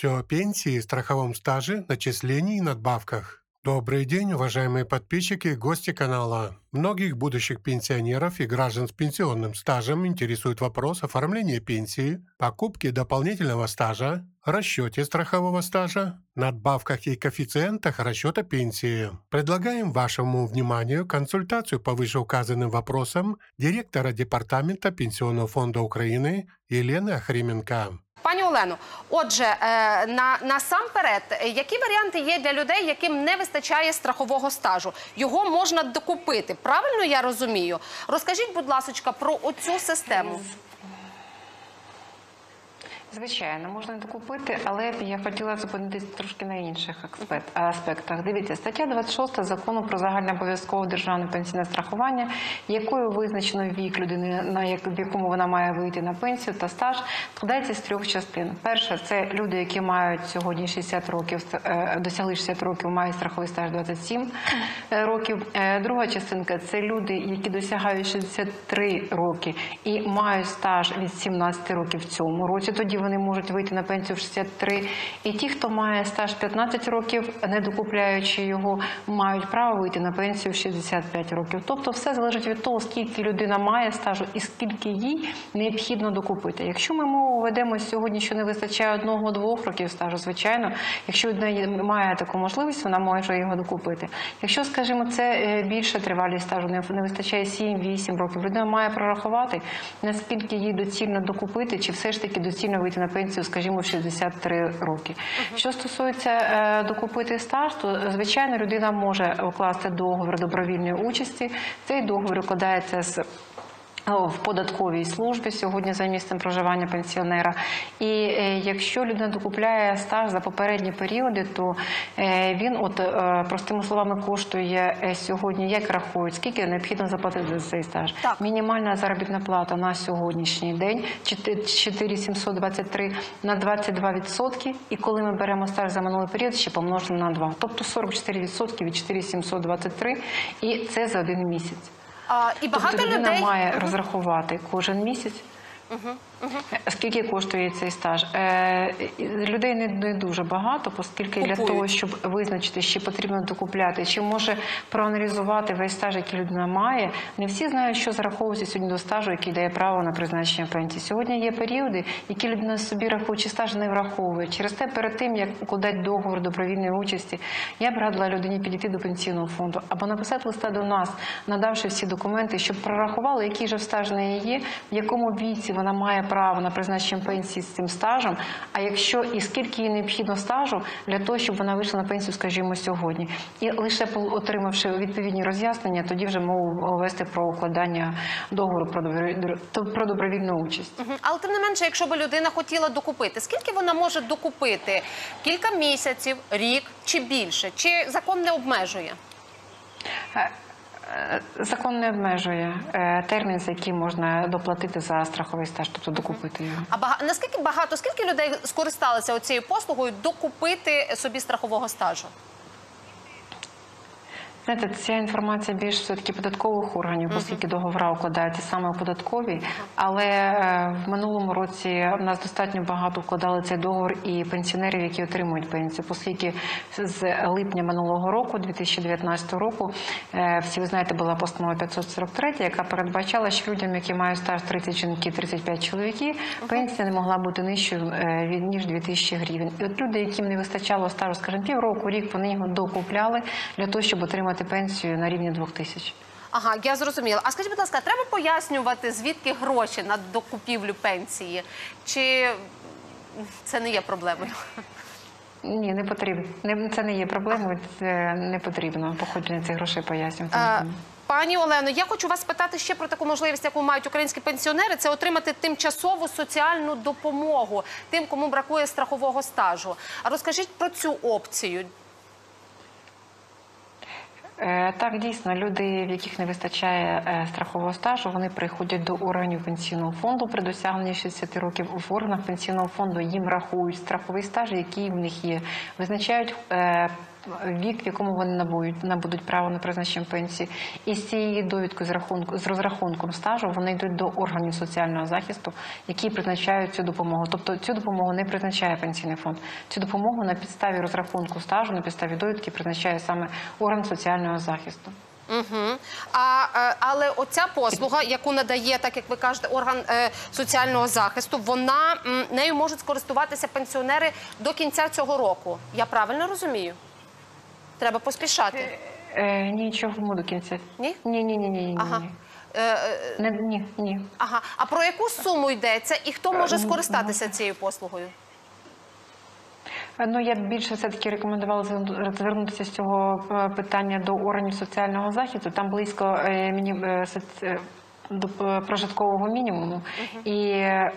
Все о пенсии, страховом стаже, начислении и надбавках. Добрый день, уважаемые подписчики и гости канала. Многих будущих пенсионеров и граждан с пенсионным стажем интересует вопрос оформления пенсии, покупки дополнительного стажа, расчете страхового стажа, надбавках и коэффициентах расчета пенсии. Предлагаем вашему вниманию консультацию по вышеуказанным вопросам директора Департамента Пенсионного фонда Украины Елены Охрименко. Пані Олено, отже, е, на насамперед, е, які варіанти є для людей, яким не вистачає страхового стажу? Його можна докупити. Правильно я розумію? Розкажіть, будь ласка, про оцю систему. Звичайно, можна докупити, але я хотіла зупинитись трошки на інших аспект- аспектах. Дивіться, стаття 26 закону про загальне обов'язкове державне пенсійне страхування, якою визначено вік людини, на як- в якому вона має вийти на пенсію та стаж, складається з трьох частин. Перша це люди, які мають сьогодні 60 років, е, досягли 60 років, мають страховий стаж 27 е, років. Е, Друга частинка це люди, які досягають 63 роки і мають стаж від 17 років в цьому році. Тоді вони можуть вийти на пенсію в 63. І ті, хто має стаж 15 років, не докупляючи його, мають право вийти на пенсію в 65 років. Тобто, все залежить від того, скільки людина має стажу і скільки їй необхідно докупити. Якщо ми мову ведемо сьогодні, що не вистачає одного-двох років стажу, звичайно, якщо людина має таку можливість, вона може його докупити. Якщо, скажімо, це е, більша тривалість стажу, не вистачає 7-8 років, людина має прорахувати, наскільки їй доцільно докупити, чи все ж таки доцільно вийти на пенсію, скажімо, в 63 роки. Що стосується е, докупити стаж, то звичайно людина може укласти договір добровільної участі. Цей договір укладається з в податковій службі сьогодні за місцем проживання пенсіонера. І е, якщо людина докупляє стаж за попередні періоди, то е, він, от е, простими словами, коштує сьогодні, як рахують, скільки необхідно заплатити за цей стаж. Так. Мінімальна заробітна плата на сьогоднішній день 4723 на 22%. І коли ми беремо стаж за минулий період, ще помножено на 2. Тобто 44% від 4723, і це за один місяць. А, і багато тобто людей має розрахувати кожен місяць. Скільки коштує цей стаж? Е, людей не, не дуже багато, оскільки для того, щоб визначити, чи потрібно докупляти, чи може проаналізувати весь стаж, який людина має. Не всі знають, що зараховується сьогодні до стажу, який дає право на призначення пенсії. Сьогодні є періоди, які людина собі рахуючи стаж не враховує. Через те, перед тим як укладати договор добровільної участі, я б радила людині підійти до пенсійного фонду або написати листа до нас, надавши всі документи, щоб прорахували, який же стаж неї є, в якому віці вона має право на призначення пенсії з цим стажем. А якщо і скільки їй необхідно стажу для того, щоб вона вийшла на пенсію, скажімо, сьогодні, і лише отримавши відповідні роз'яснення, тоді вже мову вести про укладання договору про добровільну участь. Але тим не менше, якщо б людина хотіла докупити, скільки вона може докупити? Кілька місяців, рік чи більше? Чи закон не обмежує? Закон не обмежує е, термін, за який можна доплатити за страховий стаж, тобто докупити його. А бага... наскільки багато, скільки людей скористалися цією послугою докупити собі страхового стажу? Знаєте, ця інформація більш все-таки податкових органів, оскільки договори укладаються саме у податковій. Але е, в минулому році в нас достатньо багато вкладали цей договор і пенсіонерів, які отримують пенсію, оскільки з липня минулого року, 2019 року, е, всі ви знаєте, була постанова 543, яка передбачала, що людям, які мають стаж 30 жінки, 35 чоловіків, пенсія не могла бути нижчою е, від ніж 2000 гривень. І от люди, яким не вистачало стажу, скажімо, півроку, рік, вони його докупляли для того, щоб отримати пенсію на рівні 2000. Ага, я зрозуміла. А скажіть, будь ласка, треба пояснювати, звідки гроші на докупівлю пенсії? Чи це не є проблемою? Ні, не потрібно. Це не є проблемою, це не потрібно походження цих грошей пояснювати. Е, Пані Олено, я хочу вас спитати ще про таку можливість, яку мають українські пенсіонери, це отримати тимчасову соціальну допомогу тим, кому бракує страхового стажу. А розкажіть про цю опцію. Е, Так, дійсно, люди, в яких не вистачає е, страхового стажу, вони приходять до органів пенсійного фонду при досягненні 60 років. В органах пенсійного фонду їм рахують страховий стаж, який в них є. Визначають е, вік, в якому вони набудуть, набудуть право на призначення пенсії. І з цією довідкою з рахунку з розрахунком стажу вони йдуть до органів соціального захисту, які призначають цю допомогу. Тобто цю допомогу не призначає пенсійний фонд. Цю допомогу на підставі розрахунку стажу, на підставі довідки призначає саме орган соціального захисту. Угу. А, е, але оця послуга, яку надає, так як ви кажете, орган е, соціального захисту, вона нею можуть скористуватися пенсіонери до кінця цього року. Я правильно розумію? Треба поспішати. Е, нічого до кінця. Ні? Ні, ні, ні, ні, ні. Ага. ні. Е, е, Не, ні, ні. ага. А про яку суму йдеться і хто може скористатися цією послугою? Е, Ну, я б більше все-таки рекомендувала зверну- звернутися з цього е, питання до органів соціального захисту. Там близько е, міні... е, соц- е, до е, прожиткового мінімуму. І е,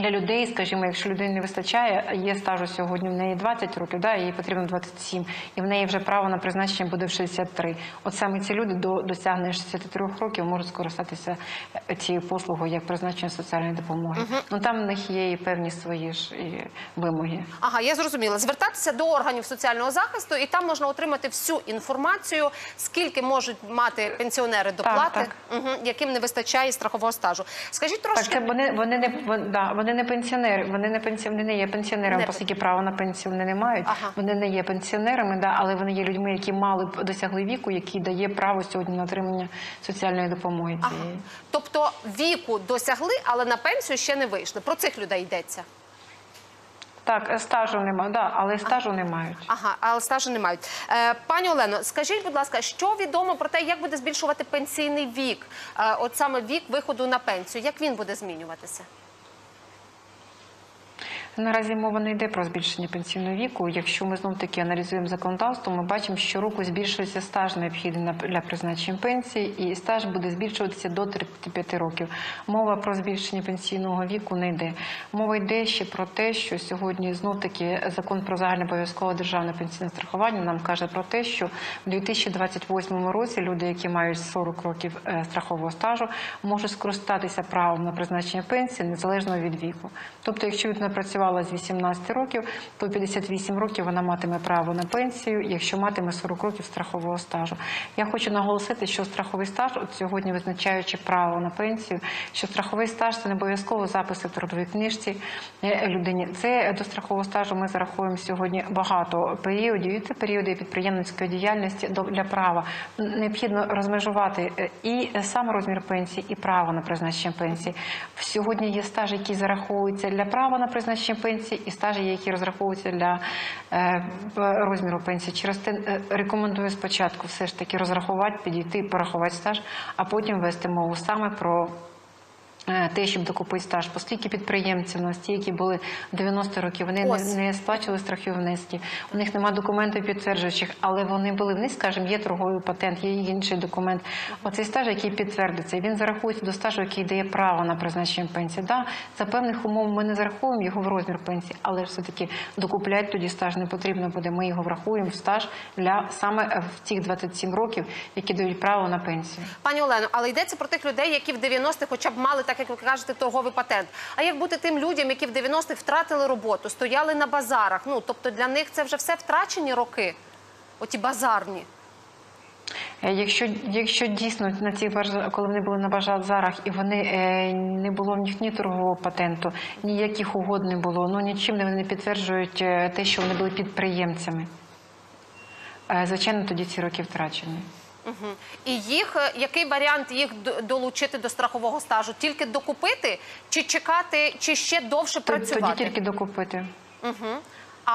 для людей, скажімо, якщо людині не вистачає, є стажу сьогодні в неї 20 років, да, їй потрібно 27, і в неї вже право на призначення буде в 63. От саме ці люди до досягнення 63 років можуть скористатися е, цією послугою як призначення соціальної допомоги. Ну там в них є і певні свої ж і вимоги. Ага, я зрозуміла. Звертатися до органів соціального захисту, і там можна отримати всю інформацію, скільки можуть мати пенсіонери доплати, так. Угу, яким не вистачає страхового стажу. Скажіть Так, трошки. це вони, вони не вон- да, вони не пенсіонери, вони не пенсі, вони не є пенсіонерами, Не оскільки право на пенсію вони не мають. Ага. Вони не є пенсіонерами, да, але вони є людьми, які мали б досягли віку, які дає право сьогодні на отримання соціальної допомоги. Ага. Тобто віку досягли, але на пенсію ще не вийшли. Про цих людей йдеться. Так, е, стажу немає, да, але стажу не мають. Ага, але стажу не мають. Е, пані Олено, скажіть, будь ласка, що відомо про те, як буде збільшувати пенсійний вік? Е, от саме вік виходу на пенсію, як він буде змінюватися? Наразі мова не йде про збільшення пенсійного віку. Якщо ми знов таки аналізуємо законодавство, ми бачимо, що щороку збільшується стаж необхідний для призначення пенсії, і стаж буде збільшуватися до 35 років. Мова про збільшення пенсійного віку не йде. Мова йде ще про те, що сьогодні знов таки закон про загальне обов'язкове державне пенсійне страхування нам каже про те, що в 2028 році люди, які мають 40 років е, страхового стажу, можуть скористатися правом на призначення пенсії незалежно від віку. Тобто, якщо людина працювала з 18 років, то 58 років вона матиме право на пенсію, якщо матиме 40 років страхового стажу. Я хочу наголосити, що страховий стаж, от сьогодні визначаючи право на пенсію, що страховий стаж це не обов'язково записи в трудовій книжці е, людині. Це до страхового стажу ми зараховуємо сьогодні багато періодів. І це періоди підприємницької діяльності для права. Необхідно розмежувати е, і сам розмір пенсії, і право на призначення пенсії. Сьогодні є стаж, який зараховується для права на призначення пенсії, і стажі, які розраховуються для е, розміру пенсії. Через те е, рекомендую спочатку все ж таки розрахувати, підійти, порахувати стаж, а потім вести мову саме про. Е, Те, щоб докупити стаж, оскільки підприємці у нас ті, які були 90 років, вони не, Ось. не сплачували страхові внески. У них немає документів підтверджуючих, але вони були в них, скажімо, є торговий патент, є інший документ. Оцей стаж, який підтвердиться, він зарахується до стажу, який дає право на призначення пенсії. Да, за певних умов ми не зараховуємо його в розмір пенсії, але все-таки докупляти тоді стаж не потрібно буде. Ми його врахуємо в стаж для саме е, в тих 27 років, які дають право на пенсію. Пані Олено, але йдеться про тих людей, які в 90-х хоча б мали, так як ви кажете, торговий патент. А як бути тим людям, які в 90-х втратили роботу, стояли на базарах? Ну тобто для них це вже все втрачені роки, оті базарні. Е, Якщо, якщо дійсно на цих коли вони були на базарах і вони е, не було в них ні торгового патенту, ніяких угод не було, ну нічим вони не підтверджують е, те, що вони були підприємцями. Е, Звичайно, тоді ці роки втрачені. Угу. І їх е, який варіант їх долучити до страхового стажу? Тільки докупити, чи чекати, чи ще довше працювати? Тоді тільки докупити. Угу.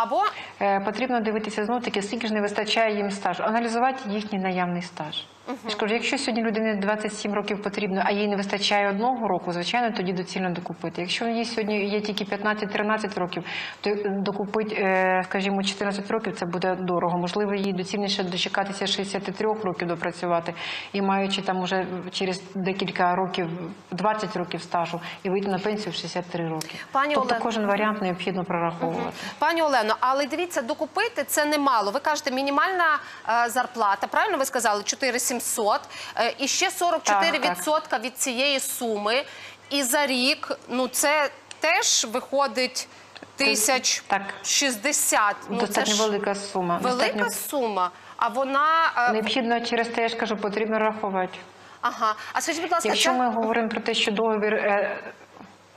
Або Е, Потрібно дивитися знов таки, скільки ж не вистачає їм стажу, аналізувати їхній наявний стаж. Я ж кажу, якщо сьогодні людині 27 років потрібно, а їй не вистачає одного року, звичайно, тоді доцільно докупити. Якщо їй сьогодні є тільки 15-13 років, то докупити, е, скажімо, 14 років це буде дорого. Можливо, їй доцільніше дочекатися 63 років допрацювати і маючи там уже через декілька років, 20 років стажу, і вийти на пенсію в 63 роки. Пані тобто Олено. кожен варіант необхідно прораховувати. Пані Олено, але дивіться, докупити це немало. Ви кажете, мінімальна е, зарплата, правильно ви сказали, 4700, е, і ще 44% від цієї суми. І за рік, ну це теж виходить тисяч Так, 60. Ну, це ж велика сума. велика Достатньо сума. А вона е, необхідно через те, я ж кажу, потрібно рахувати. ага. А скажіть, будь ласка, Якщо це... ми говоримо про те, що договір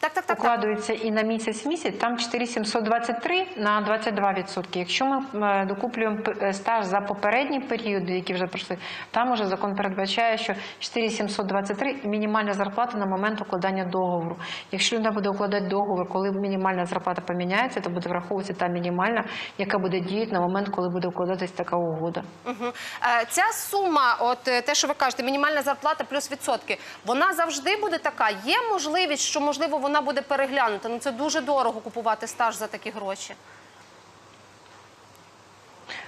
так, так, так, так. укладується і на місяць місяць, там 4723 на 22%. Якщо ми е, докуплюємо е, стаж за попередні періоди, які вже пройшли, там уже закон передбачає, що 4723 – мінімальна зарплата на момент укладання договору. Якщо людина буде укладати договор, коли мінімальна зарплата поміняється, то буде враховуватися та мінімальна, яка буде діяти на момент, коли буде укладатись така угода. Угу. Ця сума, от те, що ви кажете, мінімальна зарплата плюс відсотки, вона завжди буде така. Є можливість, що можливо вона буде переглянута. Ну це дуже дорого купувати стаж за такі гроші.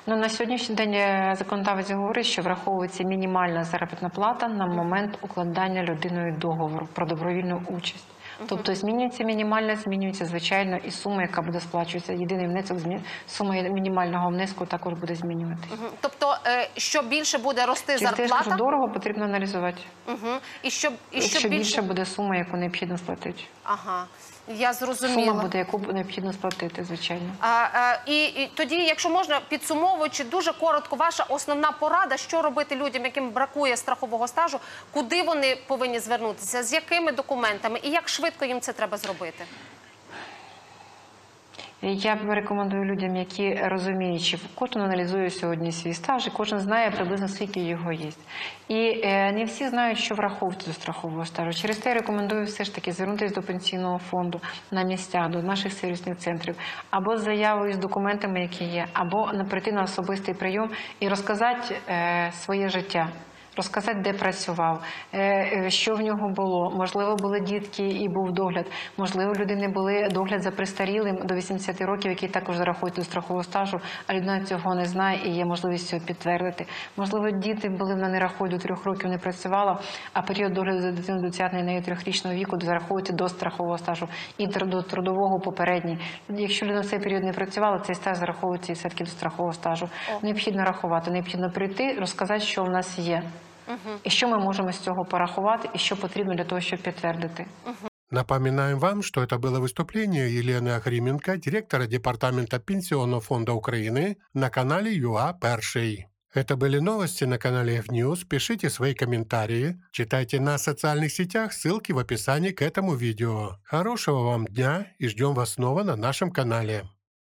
Ну на сьогоднішній день е, законодавець говорить, що враховується мінімальна заробітна плата на момент укладання людиною договору про добровільну участь. Тобто змінюється мінімальна, змінюється звичайно і сума, яка буде сплачуватися. Єдиний внесок сума мінімального внеску також буде змінюватися. Тобто, е, що більше буде рости Через те, що дорого потрібно аналізувати. угу. і що, і Якщо що більше більше... буде сума, яку необхідно сплатити. Ага, я зрозуміла. Сума буде, яку необхідно сплатити, звичайно. А, і, і тоді, якщо можна, підсумовуючи дуже коротко, ваша основна порада, що робити людям, яким бракує страхового стажу, куди вони повинні звернутися, з якими документами і як швидко їм це треба зробити? Я рекомендую людям, які розуміють, що кожен аналізує сьогодні свій стаж, і кожен знає приблизно скільки його є. І е, не всі знають, що враховують до страхового стажу. Через те я рекомендую все ж таки звернутися до пенсійного фонду на місця, до наших сервісних центрів, або з заявою з документами, які є, або прийти на особистий прийом і розказати е, своє життя. Розказати, де працював, е, е, що в нього було. Можливо, були дітки і був догляд. Можливо, у людини були догляд за престарілим до 80 років, який також зарахують до страхового стажу, а людина цього не знає і є можливість цього підтвердити. Можливо, діти були вона не до трьох років, не працювала, а період догляду за дитиною досягнення нею трьохрічного віку зараховується до страхового стажу і до трудового попередній. Якщо людина в цей період не працювала, цей стаж зараховується і все-таки до страхового стажу. Необхідно рахувати, необхідно прийти, розказати, що в нас є. І що ми можемо з цього порахувати, і що потрібно для того, щоб підтвердити. Напоминаем вам, что это было выступление Елены Охрименко, директора Департамента Пенсионного фонда Украины на канале ЮА Перший. Это были новости на канале F-News. Пишите свои комментарии, читайте на социальных сетях, ссылки в описании к этому видео. Хорошего вам дня и ждем вас снова на нашем канале.